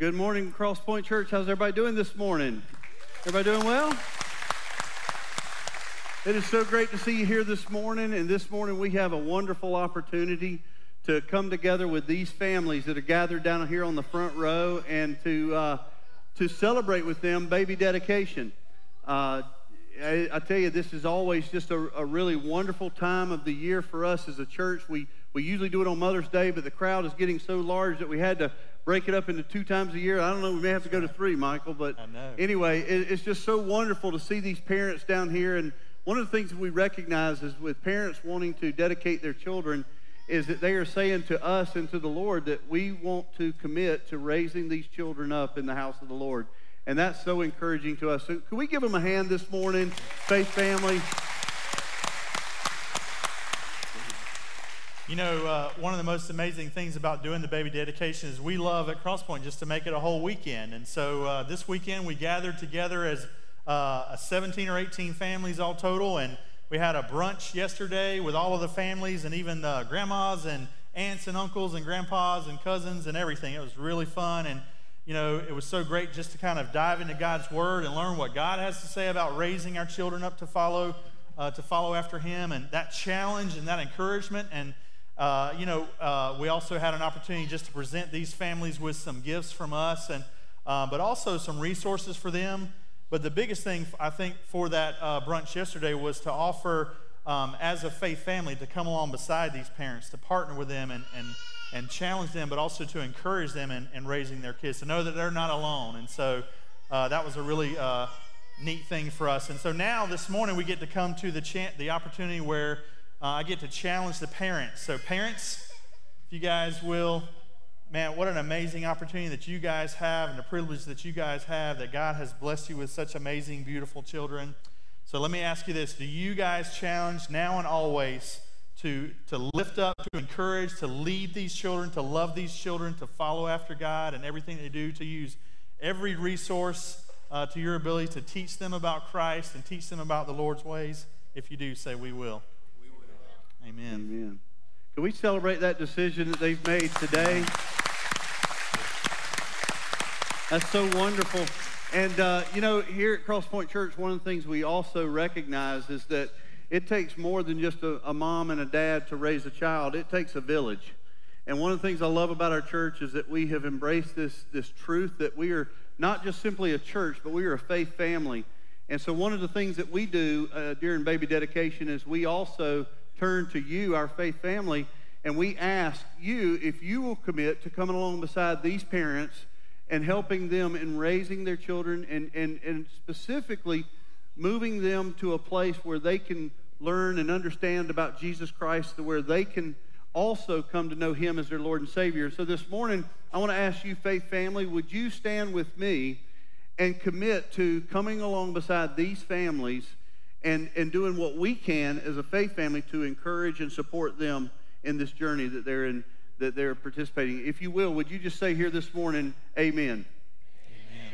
Good morning, Cross Point Church. How's everybody doing this morning? Everybody doing well? It is so great to see you here this morning. And this morning we have a wonderful opportunity to come together with these families that are gathered down here on the front row and to, uh, to celebrate with them baby dedication. Uh, I, I, tell you, this is always just a, a really wonderful time of the year for us as a church. We, we usually do it on Mother's Day, but the crowd is getting so large that we had to break it up into two times a year. I don't know, we may have to go to three, Michael, but anyway, it, it's just so wonderful to see these parents down here and one of the things that we recognize is with parents wanting to dedicate their children is that they are saying to us and to the Lord that we want to commit to raising these children up in the house of the Lord. And that's so encouraging to us. So can we give them a hand this morning, Faith Family? You know, uh, one of the most amazing things about doing the baby dedication is we love at Crosspoint just to make it a whole weekend. And so uh, this weekend we gathered together as uh, 17 or 18 families all total, and we had a brunch yesterday with all of the families and even the grandmas and aunts and uncles and grandpas and cousins and everything. It was really fun, and you know, it was so great just to kind of dive into God's Word and learn what God has to say about raising our children up to follow, uh, to follow after Him, and that challenge and that encouragement. And uh, you know, uh, we also had an opportunity just to present these families with some gifts from us, and uh, but also some resources for them but the biggest thing, I think, for that uh, brunch yesterday was to offer, um, as a faith family, to come along beside these parents, to partner with them and, and, and challenge them, but also to encourage them in, in raising their kids, to know that they're not alone. And so uh, that was a really uh, neat thing for us. And so now, this morning, we get to come to the, cha- the opportunity where uh, I get to challenge the parents. So, parents, if you guys will man, what an amazing opportunity that you guys have and the privilege that you guys have that God has blessed you with such amazing, beautiful children. So let me ask you this Do you guys challenge now and always to, to lift up, to encourage, to lead these children, to love these children, to follow after God and everything they do, to use every resource uh, to your ability to teach them about Christ and teach them about the Lord's ways? If you do, say, We will. Amen. Amen. Can we celebrate that decision that they've made today? That's so wonderful. And, uh, you know, here at Cross Point Church, one of the things we also recognize is that it takes more than just a, a, mom and a dad to raise a child, it takes a village. And one of the things I love about our church is that we have embraced this, this truth that we are not just simply a church, but we are a faith family. And so, one of the things that we do uh, during baby dedication is we also turn to you, our faith family, and we ask you if you will commit to coming along beside these parents and helping them in raising their children and, and, and specifically moving them to a place where they can learn and understand about Jesus Christ, where they can also come to know Him as their Lord and Savior. So this morning, I want to ask you, Faith Family, would you stand with me and commit to coming along beside these families and, and doing what we can as a faith family to encourage and support them in this journey that they're in that they're participating. If you will, would you just say here this morning, Amen?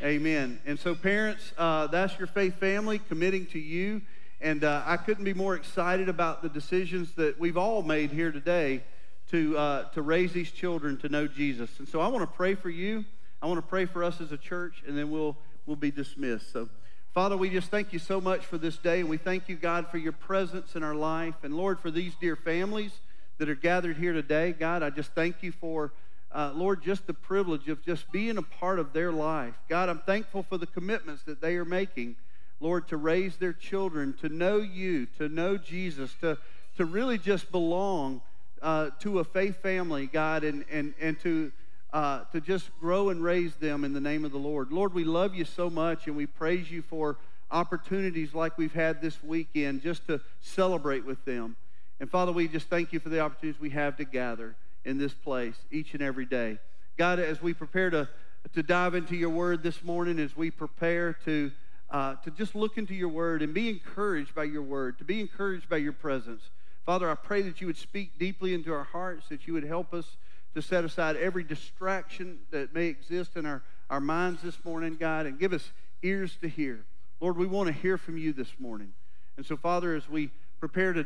Amen. amen. And so, parents, uh, that's your faith family committing to you. And uh, I couldn't be more excited about the decisions that we've all made here today to, uh, to raise these children to know Jesus. And so I want to pray for you. I want to pray for us as a church, and then we'll, we'll be dismissed. So, Father, we just thank you so much for this day, and we thank you, God, for your presence in our life. And Lord, for these dear families that are gathered here today. God, I just thank you for, uh, Lord, just the privilege of just being a part of their life. God, I'm thankful for the commitments that they are making, Lord, to raise their children, to know you, to know Jesus, to, to really just belong uh, to a faith family, God, and, and, and to, uh, to just grow and raise them in the name of the Lord. Lord, we love you so much and we praise you for opportunities like we've had this weekend just to celebrate with them. And Father, we just thank you for the opportunities we have to gather in this place each and every day. God, as we prepare to, to dive into your word this morning, as we prepare to, uh, to just look into your word and be encouraged by your word, to be encouraged by your presence, Father, I pray that you would speak deeply into our hearts, that you would help us to set aside every distraction that may exist in our, our minds this morning, God, and give us ears to hear. Lord, we want to hear from you this morning. And so, Father, as we prepare to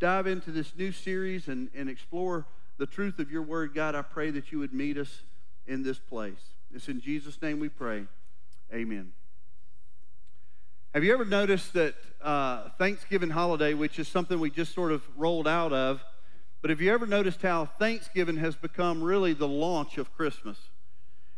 dive into this new series and, and explore the truth of your word, God, I pray that you would meet us in this place. It's in Jesus' name we pray. Amen. Have you ever noticed that uh, Thanksgiving holiday, which is something we just sort of rolled out of, but have you ever noticed how Thanksgiving has become really the launch of Christmas?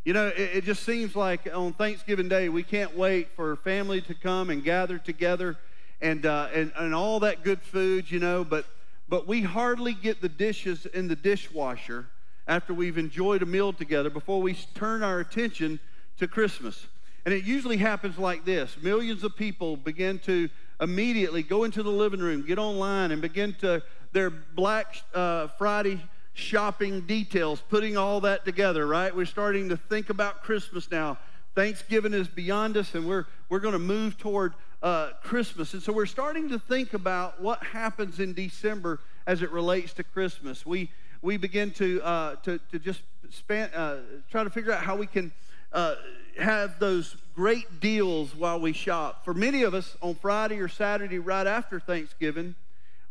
You know, it, it just seems like on Thanksgiving Day, we can't wait for family to come and gather together and, uh, and, and all that good food, you know, but, but we hardly get the dishes in the dishwasher after we've enjoyed a meal together before we turn our attention to Christmas. And it usually happens like this millions of people begin to immediately go into the living room, get online, and begin to their Black uh, Friday shopping details, putting all that together, right? We're starting to think about Christmas now. Thanksgiving is beyond us, and we're, we're going to move toward uh, Christmas. And so we're starting to think about what happens in December as it relates to Christmas. We, we begin to, uh, to, to just span, uh, try to figure out how we can uh, have those great deals while we shop. For many of us, on Friday or Saturday, right after Thanksgiving,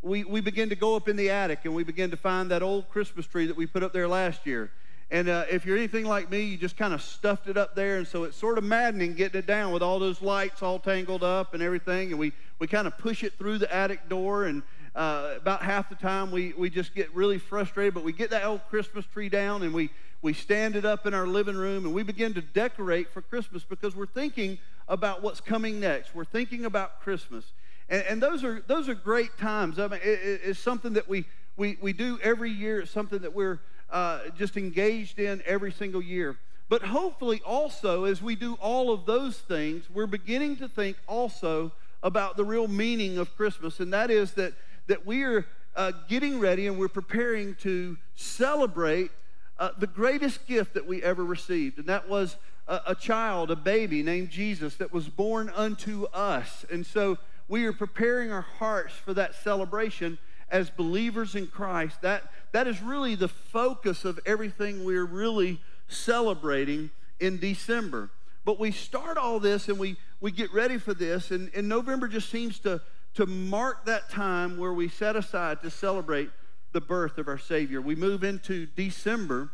we, we begin to go up in the attic and we begin to find that old Christmas tree that we put up there last year. And uh, if you're anything like me, you just kind of stuffed it up there. And so it's sort of maddening getting it down with all those lights all tangled up and everything. And we, we kind of push it through the attic door. And uh, about half the time we, we just get really frustrated. But we get that old Christmas tree down and we, we stand it up in our living room and we begin to decorate for Christmas because we're thinking about what's coming next. We're thinking about Christmas. And, and those, are, those are great times. I mean, it, it's something that we, we, we do every year. It's something that we're uh, just engaged in every single year. But hopefully, also, as we do all of those things, we're beginning to think also about the real meaning of Christmas, and that is that, that we are uh, getting ready and we're preparing to celebrate uh, the greatest gift that we ever received, and that was a, a child, a baby named Jesus that was born unto us. And so we are preparing our hearts for that celebration as believers in Christ. That, that is really the focus of everything we're really celebrating in December. But we start all this and we, we get ready for this, and, and November just seems to, to mark that time where we set aside to celebrate the birth of our Savior. We move into December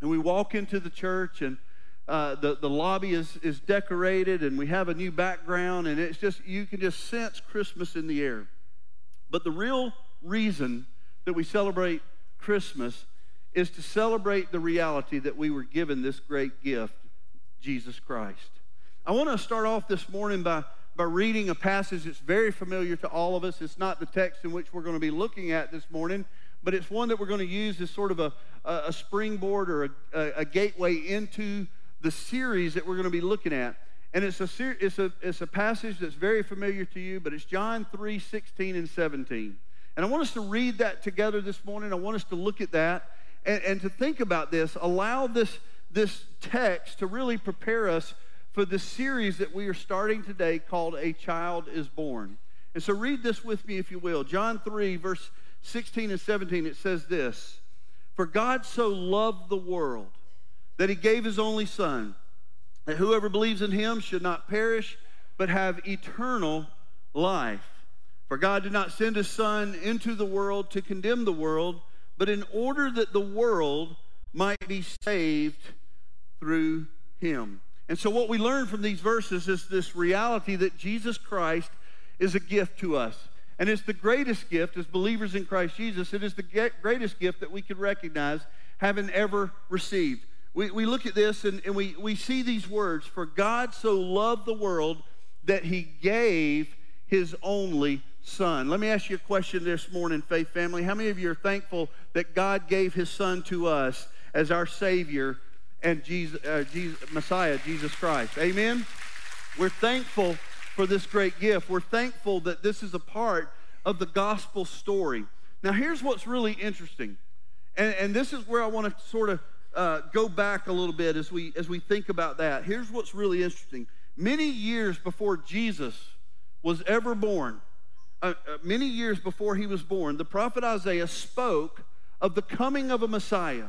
and we walk into the church and uh, the, the lobby is, is decorated and we have a new background and it's just, you can just sense Christmas in the air. But the real reason that we celebrate Christmas is to celebrate the reality that we were given this great gift, Jesus Christ. I want to start off this morning by, by reading a passage that's very familiar to all of us. It's not the text in which we're going to be looking at this morning, but it's one that we're going to use as sort of a, a springboard or a, a gateway into the series that we're going to be looking at. And it's a, it's, a, it's a passage that's very familiar to you, but it's John 3 16 and 17. And I want us to read that together this morning. I want us to look at that and, and to think about this. Allow this, this text to really prepare us for the series that we are starting today called A Child is Born. And so read this with me, if you will. John 3, verse 16 and 17, it says this For God so loved the world that he gave his only Son, that whoever believes in him should not perish, but have eternal life. For God did not send his Son into the world to condemn the world, but in order that the world might be saved through him. And so, what we learn from these verses is this reality that Jesus Christ is a gift to us. And it's the greatest gift as believers in Christ Jesus. It is the greatest gift that we can recognize having ever received. We, we look at this and, and we, we see these words For God so loved the world that he gave his only son. Let me ask you a question this morning, Faith Family. How many of you are thankful that God gave his son to us as our Savior and Jesus, uh, Jesus, Messiah, Jesus Christ? Amen? We're thankful for this great gift. We're thankful that this is a part of the gospel story. Now, here's what's really interesting, and, and this is where I want to sort of uh, go back a little bit as we as we think about that. Here's what's really interesting. Many years before Jesus was ever born, uh, uh, many years before he was born, the prophet Isaiah spoke of the coming of a Messiah,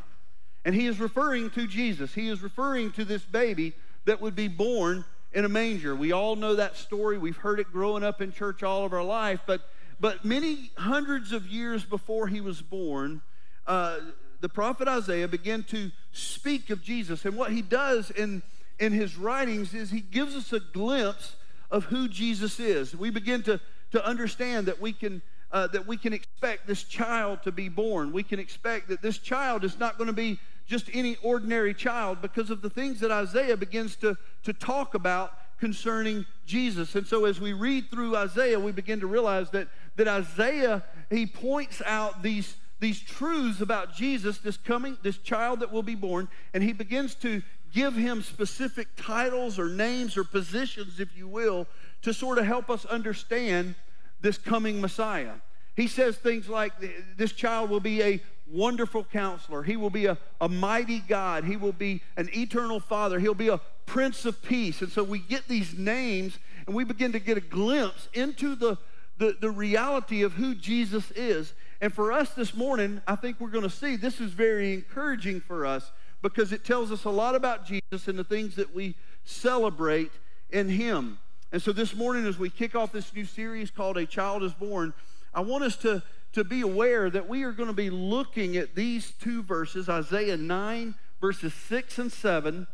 and he is referring to Jesus. He is referring to this baby that would be born in a manger. We all know that story. We've heard it growing up in church all of our life. But, but many hundreds of years before he was born, uh, the prophet Isaiah began to speak of Jesus. And what he does in, in his writings is he gives us a glimpse of who Jesus is. We begin to, to understand that we can uh, that we can expect this child to be born. We can expect that this child is not going to be just any ordinary child because of the things that Isaiah begins to, to talk about concerning Jesus. And so as we read through Isaiah, we begin to realize that, that Isaiah, he points out these, these truths about Jesus, this coming, this child that will be born, and he begins to give him specific titles or names or positions, if you will, to sort of help us understand this coming Messiah. He says things like this child will be a wonderful counselor. He will be a, a mighty God. He will be an eternal father. He'll be a prince of peace. And so we get these names and we begin to get a glimpse into the, the, the reality of who Jesus is. And for us this morning, I think we're going to see this is very encouraging for us because it tells us a lot about Jesus and the things that we celebrate in Him. And so this morning, as we kick off this new series called A Child is Born, I want us to, to be aware that we are going to be looking at these two verses, Isaiah 9, verses 6 and 7,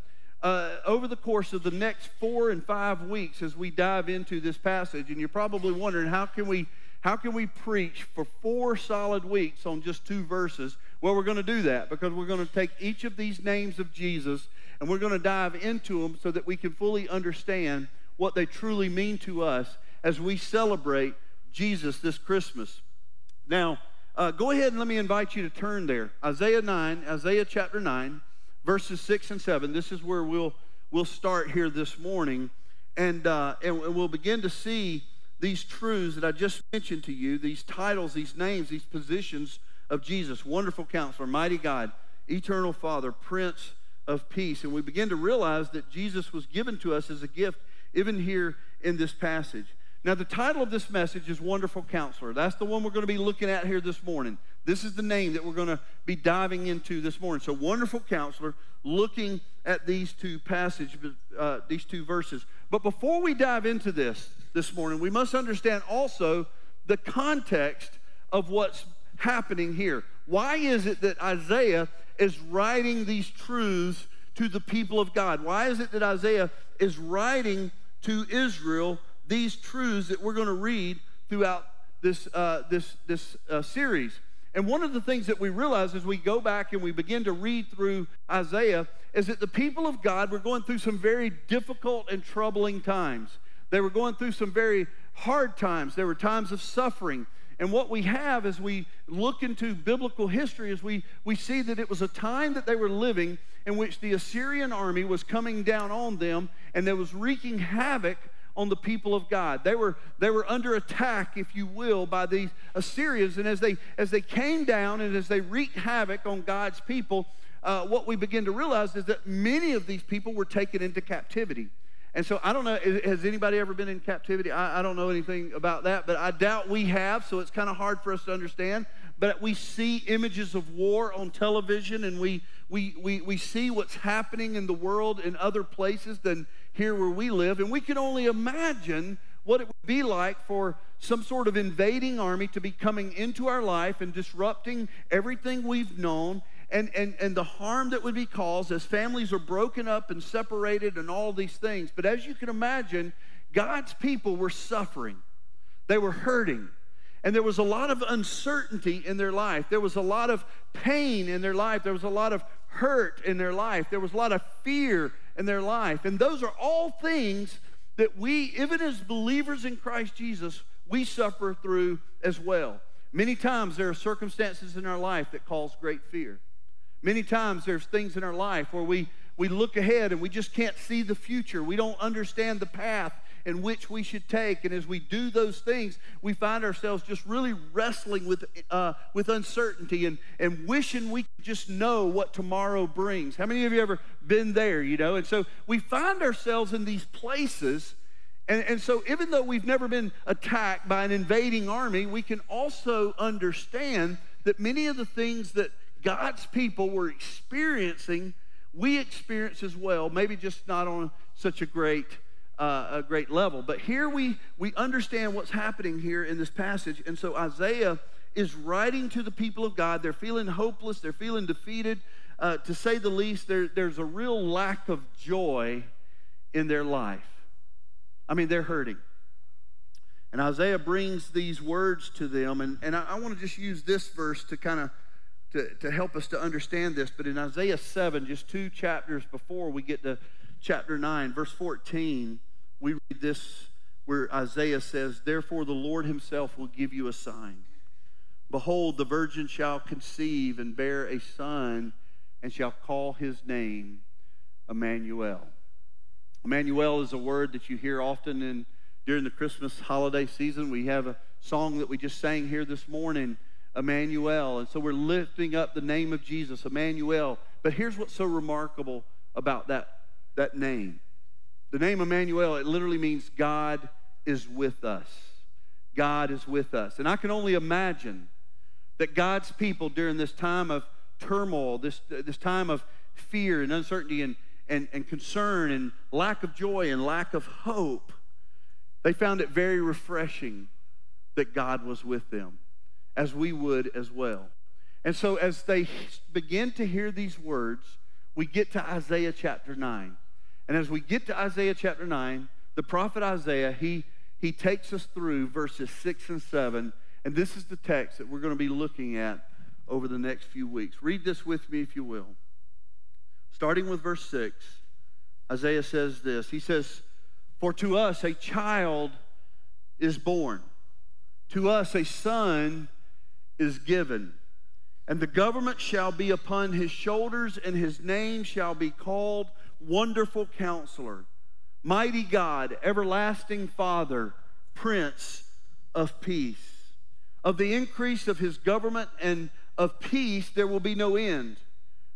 uh, over the course of the next four and five weeks as we dive into this passage. And you're probably wondering, how can we, how can we preach for four solid weeks on just two verses? Well, we're going to do that because we're going to take each of these names of Jesus and we're going to dive into them so that we can fully understand what they truly mean to us as we celebrate Jesus this Christmas. Now, uh, go ahead and let me invite you to turn there. Isaiah 9, Isaiah chapter 9, verses 6 and 7. This is where we'll, we'll start here this morning. And, uh, and we'll begin to see these truths that I just mentioned to you, these titles, these names, these positions of Jesus Wonderful Counselor, Mighty God, Eternal Father, Prince of Peace. And we begin to realize that Jesus was given to us as a gift even here in this passage. Now, the title of this message is Wonderful Counselor. That's the one we're going to be looking at here this morning. This is the name that we're going to be diving into this morning. So, Wonderful Counselor, looking at these two passages, uh, these two verses. But before we dive into this this morning, we must understand also the context of what's happening here. Why is it that Isaiah is writing these truths to the people of God? Why is it that Isaiah is writing to Israel these truths that we're going to read throughout this, uh, this, this uh, series. And one of the things that we realize as we go back and we begin to read through Isaiah is that the people of God were going through some very difficult and troubling times. They were going through some very hard times. There were times of suffering. And what we have as we look into biblical history is we, we see that it was a time that they were living in which the Assyrian army was coming down on them and they was wreaking havoc on the people of God. They were, they were under attack, if you will, by these Assyrians. And as they, as they came down and as they wreaked havoc on God's people, uh, what we begin to realize is that many of these people were taken into captivity. And so I don't know, has anybody ever been in captivity? I, I don't know anything about that, but I doubt we have, so it's kind of hard for us to understand. But we see images of war on television and we, we, we, we see what's happening in the world in other places than here where we live. And we can only imagine what it would be like for some sort of invading army to be coming into our life and disrupting everything we've known and, and, and the harm that would be caused as families are broken up and separated and all these things. But as you can imagine, God's people were suffering, they were hurting. And there was a lot of uncertainty in their life. There was a lot of pain in their life. There was a lot of hurt in their life. There was a lot of fear in their life. And those are all things that we, even as believers in Christ Jesus, we suffer through as well. Many times there are circumstances in our life that cause great fear. Many times there's things in our life where we, we look ahead and we just can't see the future. We don't understand the path in which we should take. And as we do those things, we find ourselves just really wrestling with, uh, with uncertainty and, and wishing we could just know what tomorrow brings. How many of you ever been there, you know? And so we find ourselves in these places. And, and so, even though we've never been attacked by an invading army, we can also understand that many of the things that God's people were experiencing, we experience as well, maybe just not on such a great uh, a great level. But here we, we understand what's happening here in this passage. And so Isaiah is writing to the people of God. They're feeling hopeless, they're feeling defeated. Uh, to say the least, there, there's a real lack of joy in their life. I mean, they're hurting. And Isaiah brings these words to them, and, and I, I want to just use this verse to kind of to, to help us to understand this. But in Isaiah 7, just two chapters before we get to chapter 9, verse 14, we read this where Isaiah says, Therefore the Lord himself will give you a sign. Behold, the virgin shall conceive and bear a son, and shall call his name Emmanuel. Emmanuel is a word that you hear often in during the Christmas holiday season. We have a song that we just sang here this morning, Emmanuel. And so we're lifting up the name of Jesus, Emmanuel. But here's what's so remarkable about that, that name. The name Emmanuel, it literally means God is with us. God is with us. And I can only imagine that God's people during this time of turmoil, this, this time of fear and uncertainty and, and, and concern and lack of joy and lack of hope, they found it very refreshing that God was with them, as we would as well. And so, as they begin to hear these words, we get to Isaiah chapter 9. And as we get to Isaiah chapter 9, the prophet Isaiah, he, he takes us through verses 6 and 7. And this is the text that we're going to be looking at over the next few weeks. Read this with me, if you will. Starting with verse 6, Isaiah says this He says, for to us a child is born, to us a son is given, and the government shall be upon his shoulders, and his name shall be called Wonderful Counselor, Mighty God, Everlasting Father, Prince of Peace. Of the increase of his government and of peace there will be no end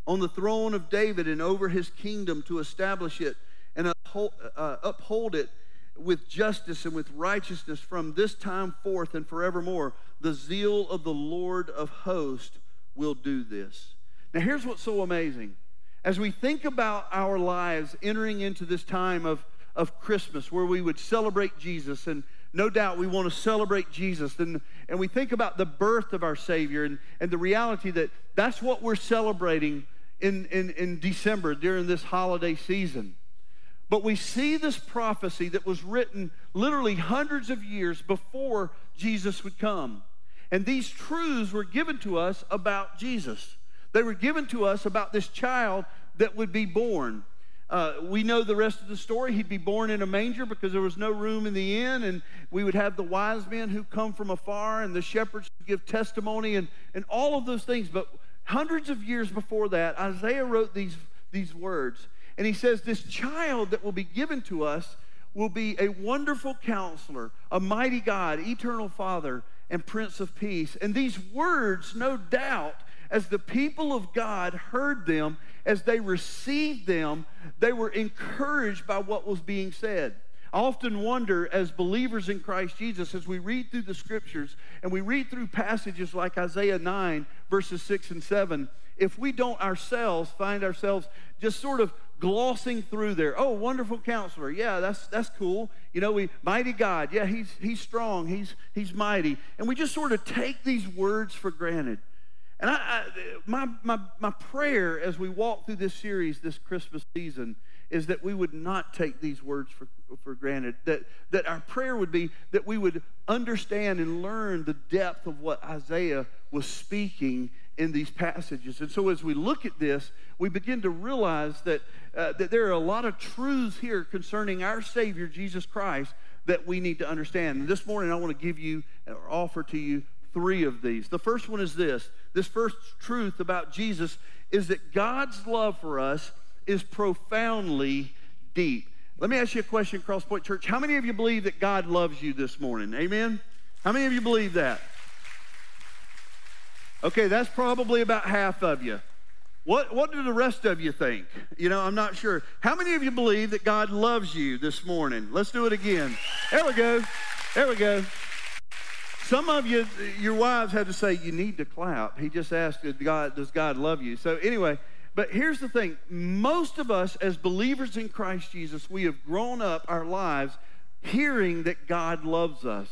on the throne of David and over his kingdom to establish it and uphold, uh, uphold it with justice and with righteousness from this time forth and forevermore. The zeal of the Lord of hosts will do this. Now, here's what's so amazing. As we think about our lives entering into this time of, of Christmas where we would celebrate Jesus, and no doubt we want to celebrate Jesus, and, and we think about the birth of our Savior and, and the reality that that's what we're celebrating in, in, in December during this holiday season. But we see this prophecy that was written literally hundreds of years before Jesus would come. And these truths were given to us about Jesus. They were given to us about this child that would be born. Uh, we know the rest of the story. He'd be born in a manger because there was no room in the inn, and we would have the wise men who come from afar, and the shepherds give testimony, and, and all of those things. But hundreds of years before that, Isaiah wrote these, these words. And he says, This child that will be given to us will be a wonderful counselor, a mighty God, eternal Father, and Prince of Peace. And these words, no doubt, as the people of God heard them, as they received them, they were encouraged by what was being said. I often wonder, as believers in Christ Jesus, as we read through the scriptures and we read through passages like Isaiah 9, verses 6 and 7, if we don't ourselves find ourselves just sort of glossing through there. Oh, wonderful counselor. Yeah, that's that's cool. You know, we mighty God. Yeah, he's he's strong. He's he's mighty. And we just sort of take these words for granted. And I, I my my my prayer as we walk through this series this Christmas season is that we would not take these words for, for granted. That, that our prayer would be that we would understand and learn the depth of what Isaiah was speaking in these passages. And so as we look at this, we begin to realize that, uh, that there are a lot of truths here concerning our Savior, Jesus Christ, that we need to understand. And this morning, I want to give you or offer to you three of these. The first one is this this first truth about Jesus is that God's love for us is profoundly deep. Let me ask you a question, Crosspoint Church. How many of you believe that God loves you this morning? Amen? How many of you believe that? Okay, that's probably about half of you. What, what do the rest of you think? You know, I'm not sure. How many of you believe that God loves you this morning? Let's do it again. There we go. There we go. Some of you, your wives had to say, you need to clap. He just asked, God, does God love you? So anyway, but here's the thing. Most of us as believers in Christ Jesus, we have grown up our lives hearing that God loves us.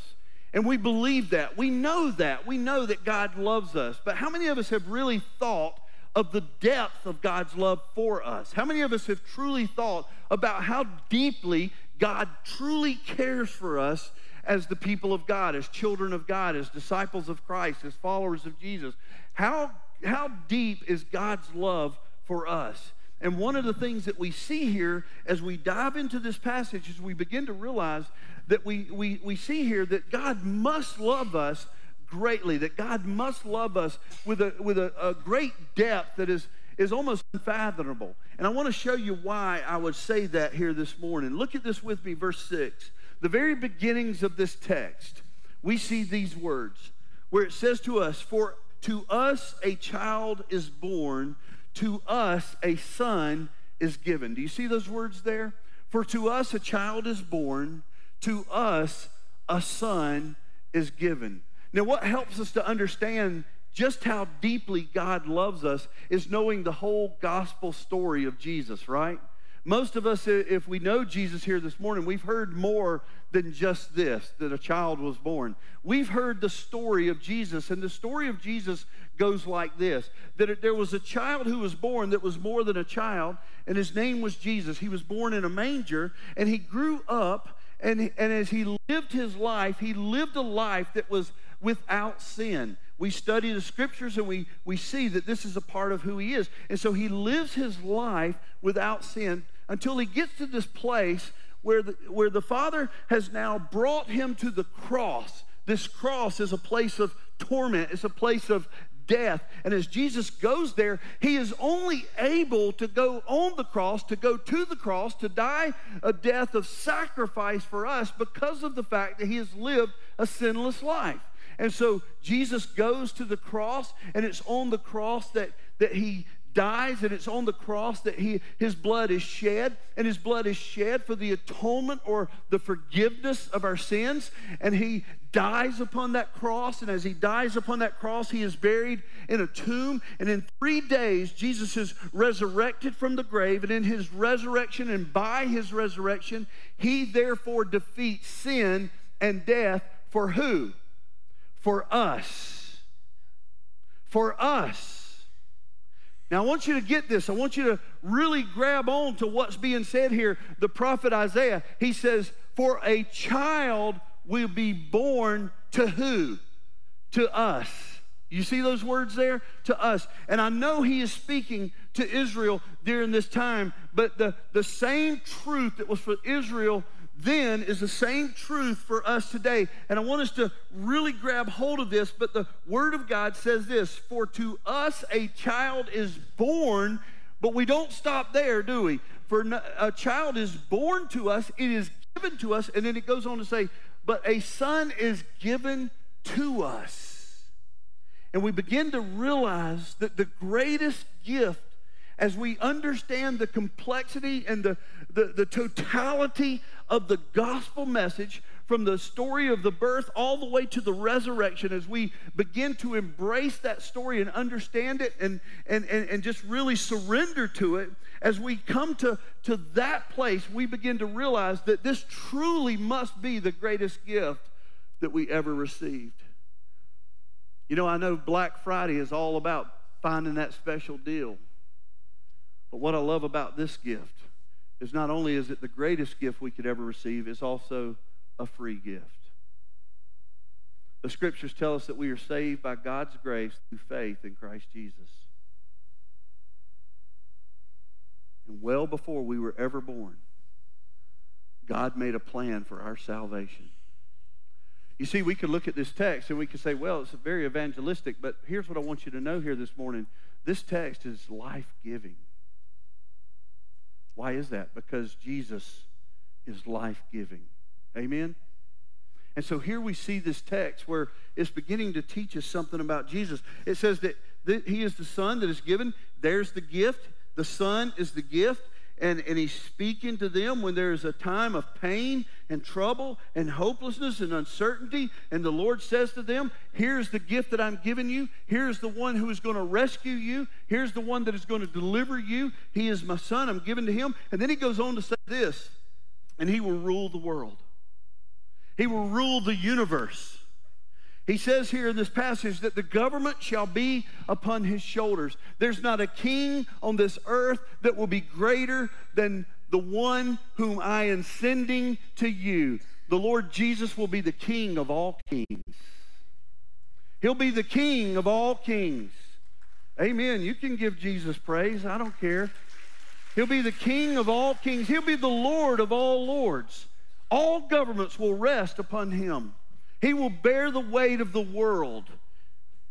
And we believe that. We know that. We know that God loves us. But how many of us have really thought of the depth of God's love for us? How many of us have truly thought about how deeply God truly cares for us as the people of God, as children of God, as disciples of Christ, as followers of Jesus? How, how deep is God's love for us? And one of the things that we see here as we dive into this passage is we begin to realize that we, we, we see here that God must love us greatly, that God must love us with a, with a, a great depth that is, is almost unfathomable. And I want to show you why I would say that here this morning. Look at this with me, verse 6. The very beginnings of this text, we see these words where it says to us, For to us a child is born to us a son is given. Do you see those words there? For to us a child is born, to us a son is given. Now, what helps us to understand just how deeply God loves us is knowing the whole gospel story of Jesus, right? Most of us, if we know Jesus here this morning, we've heard more than just this that a child was born. We've heard the story of Jesus, and the story of Jesus goes like this that there was a child who was born that was more than a child, and his name was Jesus. He was born in a manger, and he grew up, and, and as he lived his life, he lived a life that was without sin. We study the scriptures and we, we see that this is a part of who he is. And so he lives his life without sin until he gets to this place where the, where the Father has now brought him to the cross. This cross is a place of torment, it's a place of death. And as Jesus goes there, he is only able to go on the cross, to go to the cross, to die a death of sacrifice for us because of the fact that he has lived a sinless life. And so Jesus goes to the cross, and it's on the cross that, that he dies and it's on the cross that he his blood is shed and his blood is shed for the atonement or the forgiveness of our sins. And he dies upon that cross and as he dies upon that cross he is buried in a tomb. And in 3 days Jesus is resurrected from the grave and in his resurrection and by his resurrection he therefore defeats sin and death for who for us for us now, I want you to get this. I want you to really grab on to what's being said here. The prophet Isaiah, he says, For a child will be born to who? To us. You see those words there? To us. And I know he is speaking to Israel during this time, but the, the same truth that was for Israel then is the same truth for us today. And I want us to really grab hold of this, but the Word of God says this For to us a child is born, but we don't stop there, do we? For a child is born to us, it is given to us, and then it goes on to say, But a son is given to us. And we begin to realize that the greatest gift as we understand the complexity and the, the, the totality of the gospel message from the story of the birth all the way to the resurrection, as we begin to embrace that story and understand it and, and, and, and just really surrender to it, as we come to, to that place, we begin to realize that this truly must be the greatest gift that we ever received. You know, I know Black Friday is all about finding that special deal. But what I love about this gift is not only is it the greatest gift we could ever receive, it's also a free gift. The scriptures tell us that we are saved by God's grace through faith in Christ Jesus. And well before we were ever born, God made a plan for our salvation. You see, we could look at this text and we could say, well, it's very evangelistic, but here's what I want you to know here this morning this text is life giving. Why is that? Because Jesus is life giving. Amen? And so here we see this text where it's beginning to teach us something about Jesus. It says that he is the Son that is given. There's the gift. The Son is the gift and, and he's speaking to them when there's a time of pain and trouble and hopelessness and uncertainty. And the Lord says to them, Here's the gift that I'm giving you. Here's the one who is going to rescue you. Here's the one that is going to deliver you. He is my son. I'm giving to him. And then he goes on to say this, and he will rule the world. He will rule the universe. He says here in this passage that the government shall be upon his shoulders. There's not a king on this earth that will be greater than the one whom I am sending to you. The Lord Jesus will be the king of all kings. He'll be the king of all kings. Amen. You can give Jesus praise. I don't care. He'll be the king of all kings. He'll be the Lord of all lords. All governments will rest upon him. He will bear the weight of the world.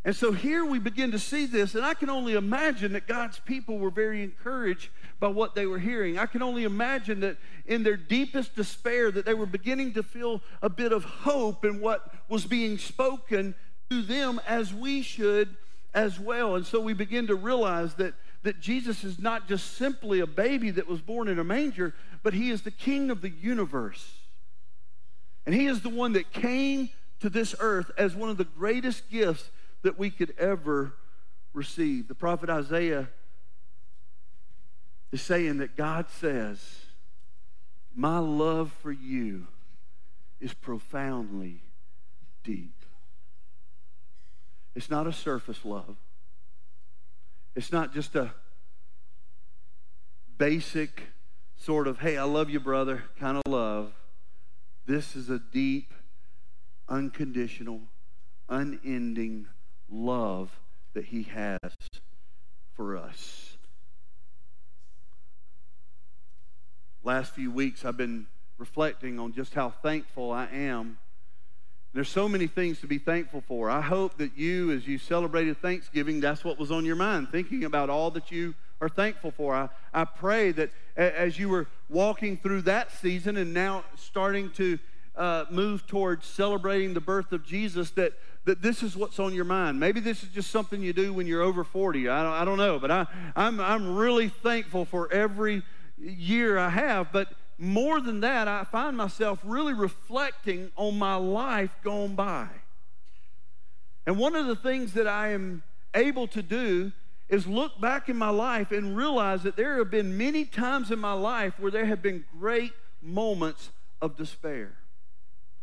And so here we begin to see this, and I can only imagine that God's people were very encouraged by what they were hearing. I can only imagine that in their deepest despair that they were beginning to feel a bit of hope in what was being spoken to them as we should as well. And so we begin to realize that, that Jesus is not just simply a baby that was born in a manger, but he is the king of the universe. And he is the one that came to this earth as one of the greatest gifts that we could ever receive. The prophet Isaiah is saying that God says, My love for you is profoundly deep. It's not a surface love. It's not just a basic sort of, hey, I love you, brother, kind of love. This is a deep, unconditional, unending love that He has for us. Last few weeks, I've been reflecting on just how thankful I am. There's so many things to be thankful for. I hope that you, as you celebrated Thanksgiving, that's what was on your mind, thinking about all that you are thankful for. I, I pray that as you were walking through that season and now starting to uh, move towards celebrating the birth of Jesus, that, that this is what's on your mind. Maybe this is just something you do when you're over 40. I don't, I don't know, but I, I'm, I'm really thankful for every year I have. But more than that, I find myself really reflecting on my life gone by. And one of the things that I am able to do is look back in my life and realize that there have been many times in my life where there have been great moments of despair.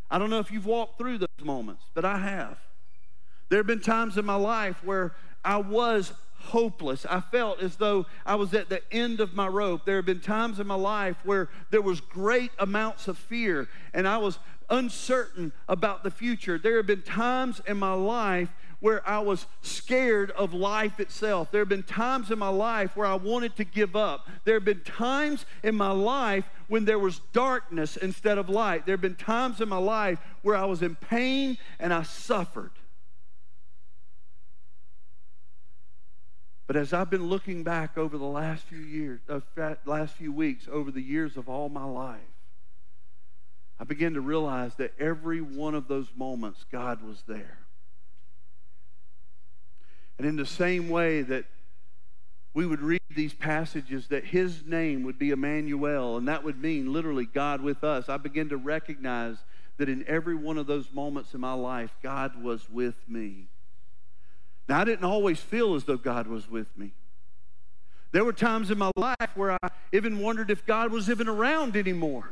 I don't know if you've walked through those moments, but I have. There have been times in my life where I was hopeless. I felt as though I was at the end of my rope. There have been times in my life where there was great amounts of fear and I was uncertain about the future. There have been times in my life where I was scared of life itself. There have been times in my life where I wanted to give up. There have been times in my life when there was darkness instead of light. There have been times in my life where I was in pain and I suffered. But as I've been looking back over the last few years, uh, last few weeks, over the years of all my life, I began to realize that every one of those moments, God was there. And in the same way that we would read these passages that his name would be Emmanuel, and that would mean literally God with us, I began to recognize that in every one of those moments in my life, God was with me. Now, I didn't always feel as though God was with me. There were times in my life where I even wondered if God was even around anymore.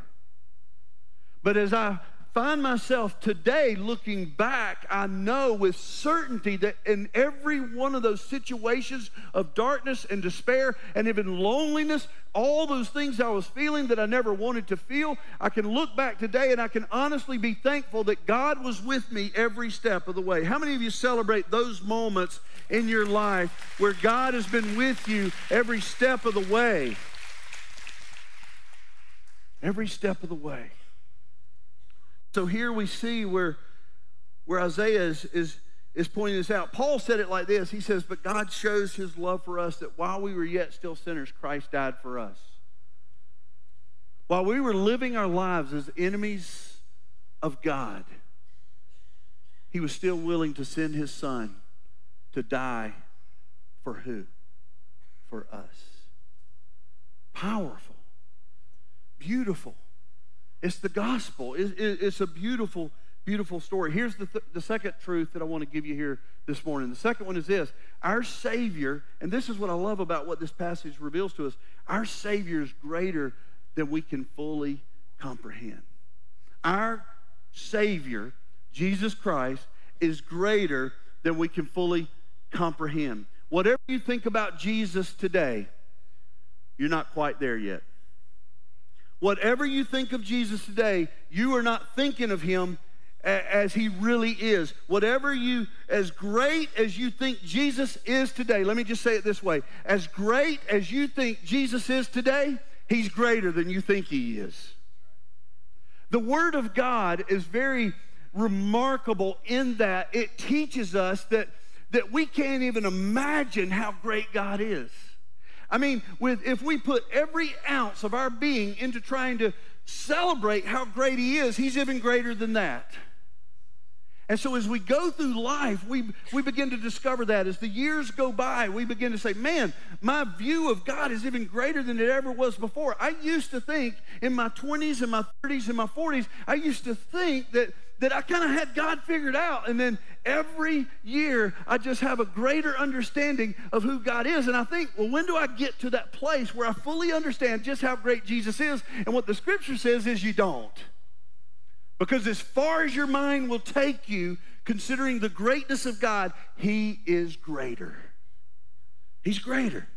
But as I find myself today looking back, I know with certainty that in every one of those situations of darkness and despair and even loneliness, all those things I was feeling that I never wanted to feel, I can look back today and I can honestly be thankful that God was with me every step of the way. How many of you celebrate those moments in your life where God has been with you every step of the way? Every step of the way. So here we see where, where Isaiah is, is, is pointing this out. Paul said it like this He says, But God shows his love for us that while we were yet still sinners, Christ died for us. While we were living our lives as enemies of God, he was still willing to send his son to die for who? For us. Powerful, beautiful. It's the gospel. It's a beautiful, beautiful story. Here's the, th- the second truth that I want to give you here this morning. The second one is this Our Savior, and this is what I love about what this passage reveals to us our Savior is greater than we can fully comprehend. Our Savior, Jesus Christ, is greater than we can fully comprehend. Whatever you think about Jesus today, you're not quite there yet. Whatever you think of Jesus today, you are not thinking of him as he really is. Whatever you, as great as you think Jesus is today, let me just say it this way as great as you think Jesus is today, he's greater than you think he is. The Word of God is very remarkable in that it teaches us that, that we can't even imagine how great God is. I mean, with, if we put every ounce of our being into trying to celebrate how great He is, He's even greater than that. And so as we go through life, we, we begin to discover that. As the years go by, we begin to say, man, my view of God is even greater than it ever was before. I used to think in my 20s and my 30s and my 40s, I used to think that, that I kind of had God figured out. And then every year, I just have a greater understanding of who God is. And I think, well, when do I get to that place where I fully understand just how great Jesus is? And what the scripture says is you don't. Because as far as your mind will take you, considering the greatness of God, He is greater. He's greater.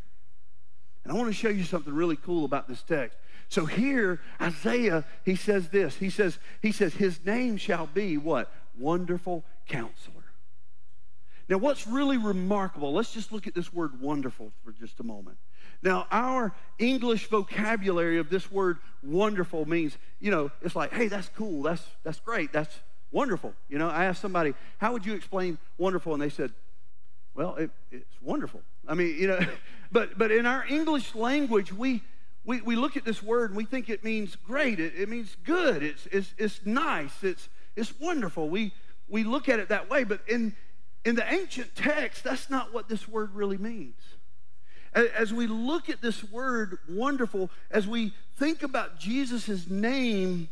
And I want to show you something really cool about this text. So here, Isaiah, he says this. He says, he says, his name shall be what? Wonderful counselor. Now, what's really remarkable, let's just look at this word wonderful for just a moment. Now, our English vocabulary of this word wonderful means, you know, it's like, hey, that's cool, that's, that's great, that's wonderful. You know, I asked somebody, how would you explain wonderful? And they said, well, it, it's wonderful. I mean, you know, but, but in our English language, we, we, we look at this word and we think it means great, it, it means good, it's, it's, it's nice, it's, it's wonderful. We, we look at it that way, but in, in the ancient text, that's not what this word really means. As we look at this word wonderful, as we think about Jesus' name,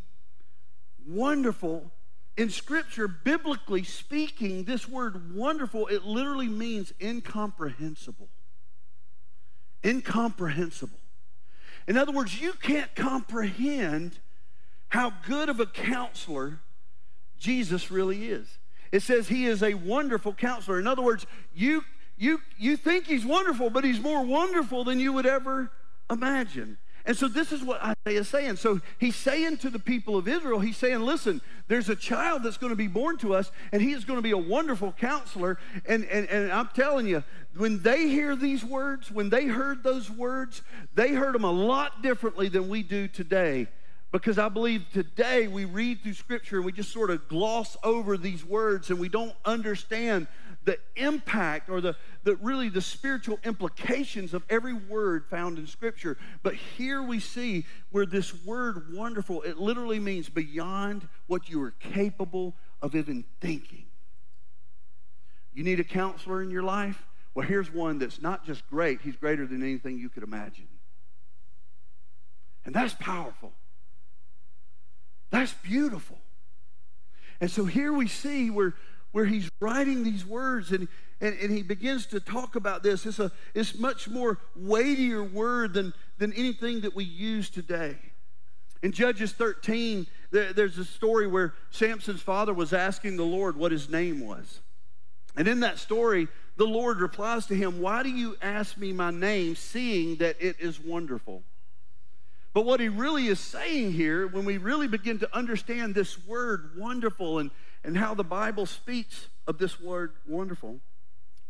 wonderful, in Scripture, biblically speaking, this word wonderful, it literally means incomprehensible. Incomprehensible. In other words, you can't comprehend how good of a counselor Jesus really is. It says he is a wonderful counselor. In other words, you you, you think he's wonderful, but he's more wonderful than you would ever imagine. And so this is what Isaiah is saying. So he's saying to the people of Israel, he's saying, listen, there's a child that's going to be born to us, and he is going to be a wonderful counselor. And, and, and I'm telling you, when they hear these words, when they heard those words, they heard them a lot differently than we do today. Because I believe today we read through Scripture and we just sort of gloss over these words and we don't understand the impact or the, the really the spiritual implications of every word found in Scripture. But here we see where this word wonderful, it literally means beyond what you are capable of even thinking. You need a counselor in your life? Well, here's one that's not just great, he's greater than anything you could imagine. And that's powerful. That's beautiful. And so here we see where where he's writing these words and, and, and he begins to talk about this. It's a it's much more weightier word than, than anything that we use today. In Judges 13, there, there's a story where Samson's father was asking the Lord what his name was. And in that story, the Lord replies to him, Why do you ask me my name, seeing that it is wonderful? But what he really is saying here, when we really begin to understand this word wonderful and, and how the Bible speaks of this word wonderful,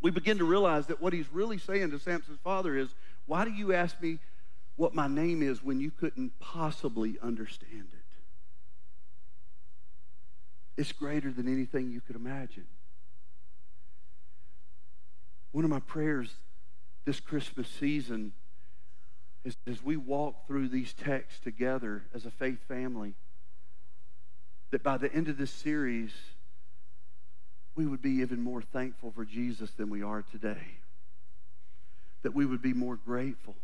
we begin to realize that what he's really saying to Samson's father is, Why do you ask me what my name is when you couldn't possibly understand it? It's greater than anything you could imagine. One of my prayers this Christmas season is as we walk through these texts together as a faith family, that by the end of this series, we would be even more thankful for Jesus than we are today. That we would be more grateful.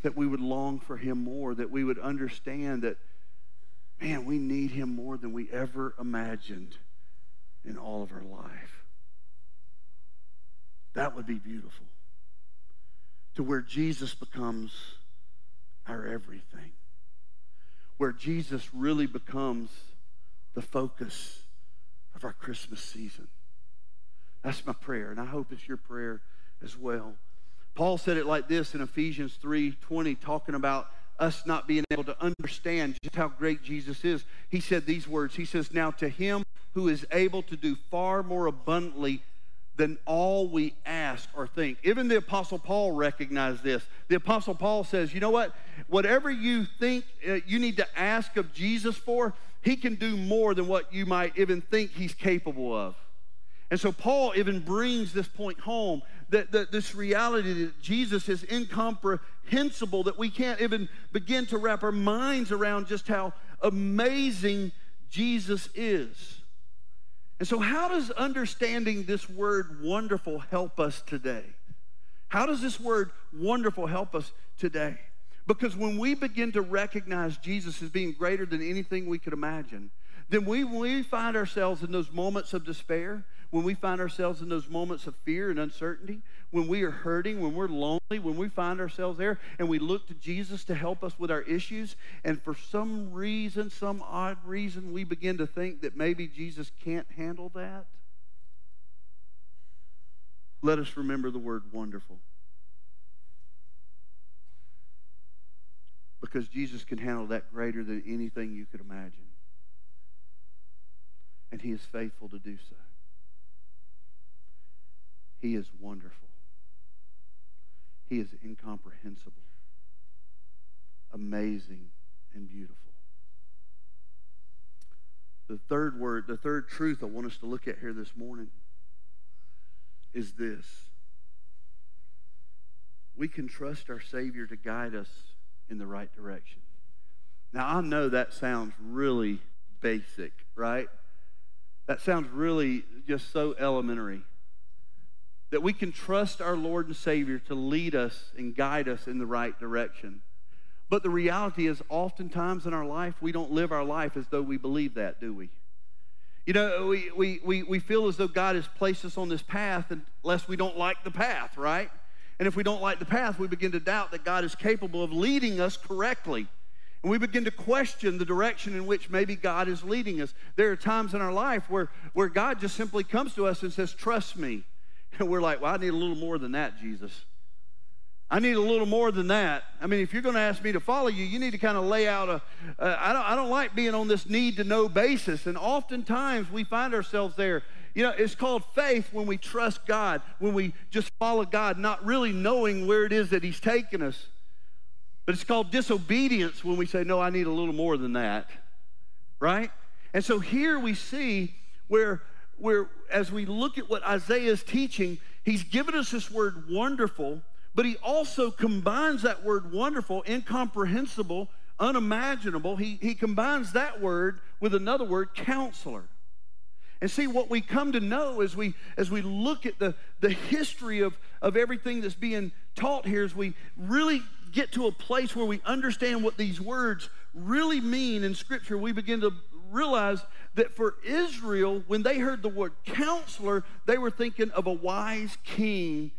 That we would long for him more. That we would understand that, man, we need him more than we ever imagined in all of our life. That would be beautiful. To where Jesus becomes our everything where Jesus really becomes the focus of our Christmas season. That's my prayer, and I hope it's your prayer as well. Paul said it like this in Ephesians 3:20 talking about us not being able to understand just how great Jesus is. He said these words. He says, "Now to him who is able to do far more abundantly than all we ask or think." Even the apostle Paul recognized this. The apostle Paul says, "You know what? Whatever you think uh, you need to ask of Jesus for, he can do more than what you might even think he's capable of." And so Paul even brings this point home that, that, this reality that Jesus is incomprehensible, that we can't even begin to wrap our minds around just how amazing Jesus is. And so, how does understanding this word wonderful help us today? How does this word wonderful help us today? Because when we begin to recognize Jesus as being greater than anything we could imagine, then we, we find ourselves in those moments of despair, when we find ourselves in those moments of fear and uncertainty, when we are hurting, when we're lonely, when we find ourselves there and we look to Jesus to help us with our issues, and for some reason, some odd reason, we begin to think that maybe Jesus can't handle that, let us remember the word wonderful. Because Jesus can handle that greater than anything you could imagine. And he is faithful to do so. He is wonderful. He is incomprehensible, amazing, and beautiful. The third word, the third truth I want us to look at here this morning is this. We can trust our Savior to guide us in the right direction. Now, I know that sounds really basic, right? That sounds really just so elementary that we can trust our Lord and Savior to lead us and guide us in the right direction. But the reality is, oftentimes in our life, we don't live our life as though we believe that, do we? You know, we, we, we, we feel as though God has placed us on this path unless we don't like the path, right? And if we don't like the path, we begin to doubt that God is capable of leading us correctly. And we begin to question the direction in which maybe God is leading us. There are times in our life where, where God just simply comes to us and says, Trust me. And we're like, well, I need a little more than that, Jesus. I need a little more than that. I mean, if you're going to ask me to follow you, you need to kind of lay out a. Uh, I don't, I don't like being on this need to know basis. And oftentimes we find ourselves there. You know, it's called faith when we trust God, when we just follow God, not really knowing where it is that He's taking us. But it's called disobedience when we say, no, I need a little more than that. Right? And so here we see where where as we look at what Isaiah is teaching, he's given us this word wonderful, but he also combines that word wonderful, incomprehensible, unimaginable. He, he combines that word with another word, counselor. And see, what we come to know as we, as we look at the, the history of, of everything that's being taught here, is we really get to a place where we understand what these words really mean in Scripture. We begin to realize that for Israel, when they heard the word counselor, they were thinking of a wise king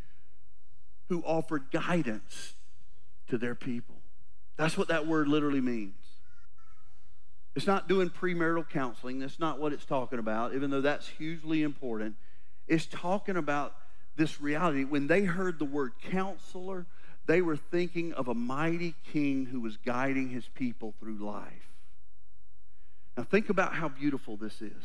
who offered guidance to their people. That's what that word literally means. It's not doing premarital counseling. That's not what it's talking about, even though that's hugely important. It's talking about this reality. When they heard the word counselor, they were thinking of a mighty king who was guiding his people through life. Now, think about how beautiful this is.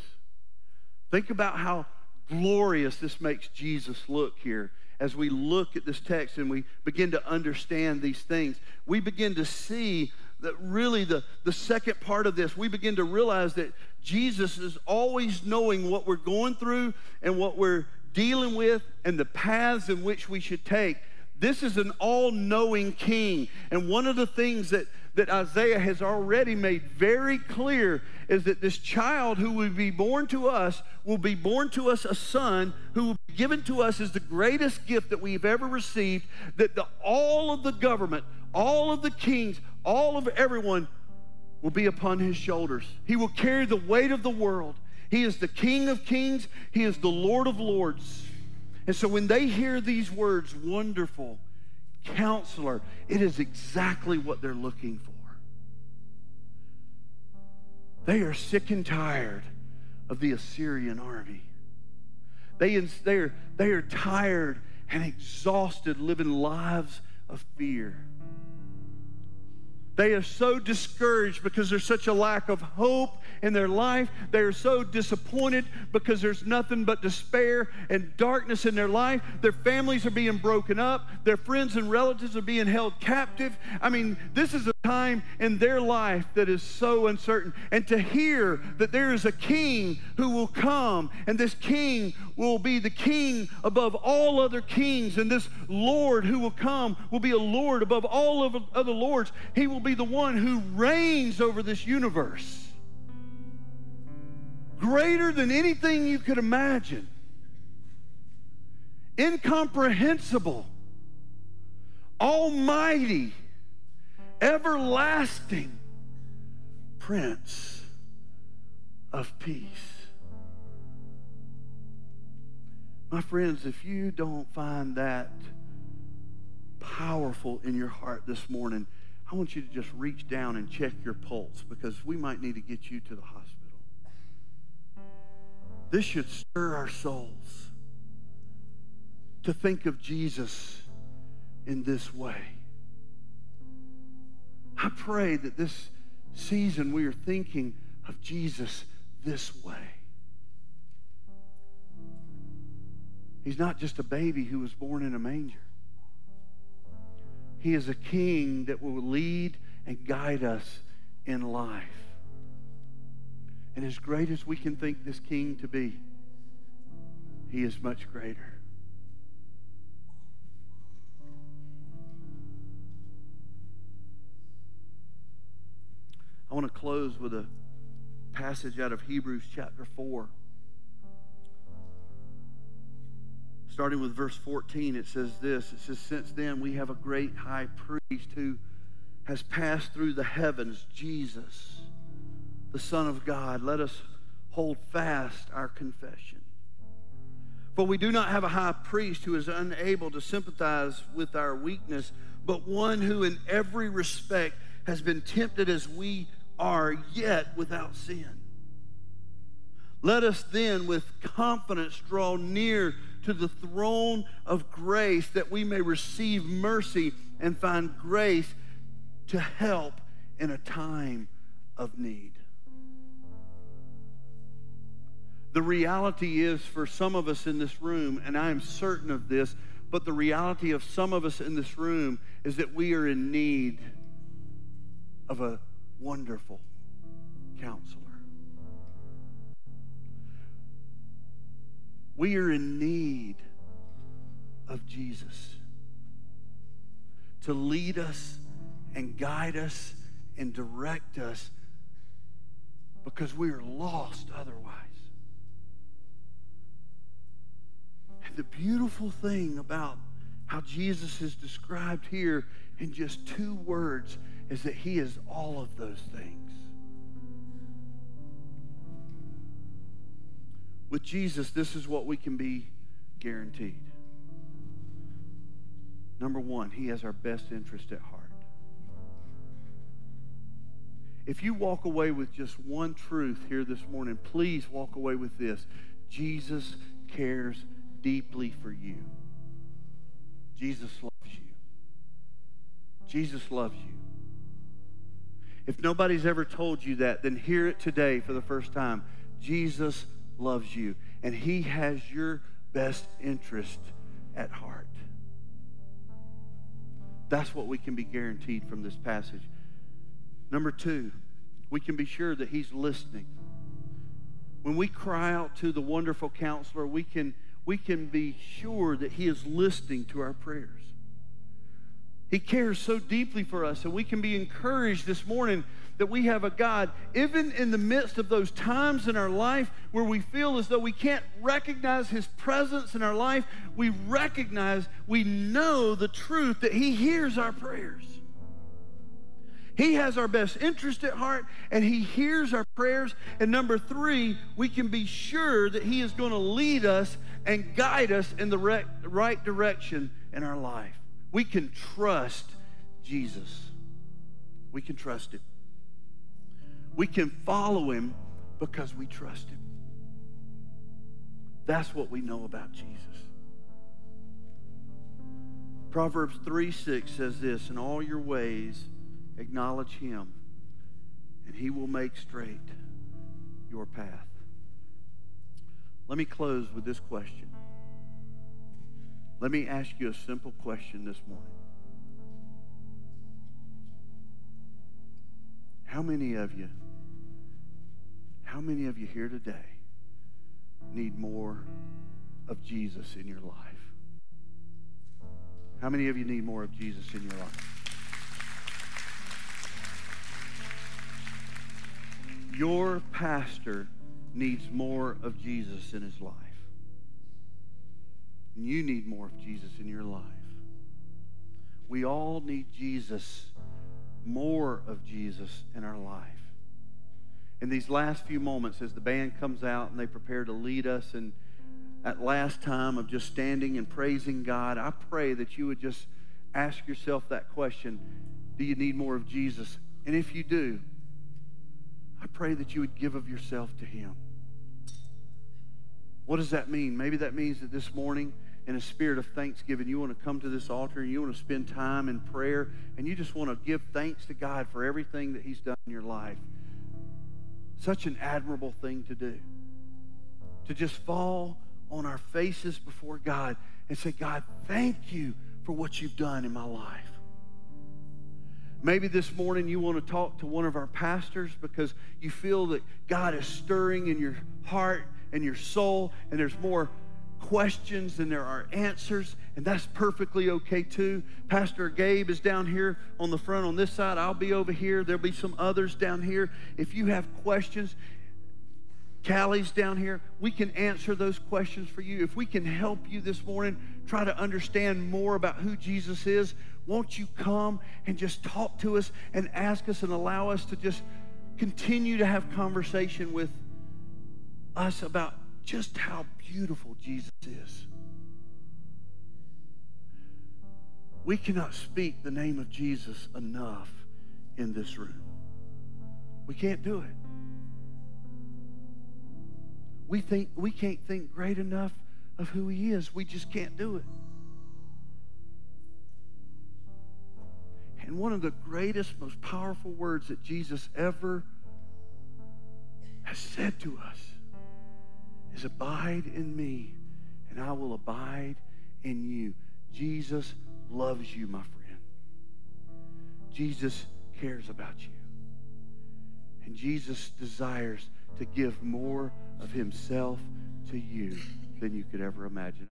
Think about how glorious this makes Jesus look here as we look at this text and we begin to understand these things. We begin to see that really the, the second part of this, we begin to realize that Jesus is always knowing what we're going through and what we're dealing with and the paths in which we should take. This is an all knowing king. And one of the things that that Isaiah has already made very clear is that this child who will be born to us will be born to us a son who will be given to us as the greatest gift that we've ever received, that the, all of the government, all of the kings, all of everyone will be upon his shoulders. He will carry the weight of the world. He is the King of kings, he is the Lord of lords. And so when they hear these words, wonderful, counselor. It is exactly what they're looking for. They are sick and tired of the Assyrian army. They, they, are, they are tired and exhausted living lives of fear. They are so discouraged because there's such a lack of hope in their life. They are so disappointed because there's nothing but despair and darkness in their life. Their families are being broken up. Their friends and relatives are being held captive. I mean, this is a time in their life that is so uncertain. And to hear that there is a king who will come, and this king will be the king above all other kings, and this Lord who will come will be a Lord above all of other lords. He will be the one who reigns over this universe. Greater than anything you could imagine. Incomprehensible. Almighty. Everlasting. Prince of Peace. My friends, if you don't find that powerful in your heart this morning, I want you to just reach down and check your pulse because we might need to get you to the hospital. This should stir our souls to think of Jesus in this way. I pray that this season we are thinking of Jesus this way. He's not just a baby who was born in a manger. He is a king that will lead and guide us in life. And as great as we can think this king to be, he is much greater. I want to close with a passage out of Hebrews chapter 4. Starting with verse 14, it says this It says, Since then we have a great high priest who has passed through the heavens, Jesus, the Son of God. Let us hold fast our confession. For we do not have a high priest who is unable to sympathize with our weakness, but one who in every respect has been tempted as we are, yet without sin. Let us then with confidence draw near to the throne of grace that we may receive mercy and find grace to help in a time of need. The reality is for some of us in this room, and I am certain of this, but the reality of some of us in this room is that we are in need of a wonderful counselor. We are in need of Jesus to lead us and guide us and direct us because we are lost otherwise. And the beautiful thing about how Jesus is described here in just two words is that he is all of those things. With Jesus, this is what we can be guaranteed. Number one, he has our best interest at heart. If you walk away with just one truth here this morning, please walk away with this Jesus cares deeply for you. Jesus loves you. Jesus loves you. If nobody's ever told you that, then hear it today for the first time. Jesus loves you, and He has your best interest at heart. That's what we can be guaranteed from this passage. Number two, we can be sure that He's listening. When we cry out to the wonderful counselor, we can, we can be sure that He is listening to our prayers. He cares so deeply for us, and we can be encouraged this morning that we have a God, even in the midst of those times in our life where we feel as though we can't recognize His presence in our life, we recognize, we know the truth that He hears our prayers. He has our best interest at heart and He hears our prayers. And number three, we can be sure that He is going to lead us and guide us in the right direction in our life. We can trust Jesus. We can trust Him We can follow him because we trust him. That's what we know about Jesus. Proverbs 3 6 says this In all your ways, acknowledge him, and he will make straight your path. Let me close with this question. Let me ask you a simple question this morning. How many of you, how many of you here today need more of Jesus in your life? How many of you need more of Jesus in your life? Your pastor needs more of Jesus in his life. And you need more of Jesus in your life. We all need Jesus, more of Jesus in our life. In these last few moments, as the band comes out and they prepare to lead us, and that last time of just standing and praising God, I pray that you would just ask yourself that question Do you need more of Jesus? And if you do, I pray that you would give of yourself to Him. What does that mean? Maybe that means that this morning, in a spirit of thanksgiving, you want to come to this altar and you want to spend time in prayer and you just want to give thanks to God for everything that He's done in your life. Such an admirable thing to do. To just fall on our faces before God and say, God, thank you for what you've done in my life. Maybe this morning you want to talk to one of our pastors because you feel that God is stirring in your heart and your soul, and there's more questions than there are answers, and that's perfectly okay too. Pastor Gabe is down here on the front on this side. I'll be over here. There'll be some others down here. If you have questions, Callie's down here. We can answer those questions for you. If we can help you this morning, try to understand more about who Jesus is, won't you come and just talk to us and ask us and allow us to just continue to have conversation with us about just how beautiful Jesus is. We cannot speak the name of Jesus enough in this room. We can't do it. We think we can't think great enough of who he is. We just can't do it. And one of the greatest, most powerful words that Jesus ever has said to us is abide in me and I will abide in you. Jesus loves you, my friend. Jesus cares about you. And Jesus desires to give more of himself to you than you could ever imagine.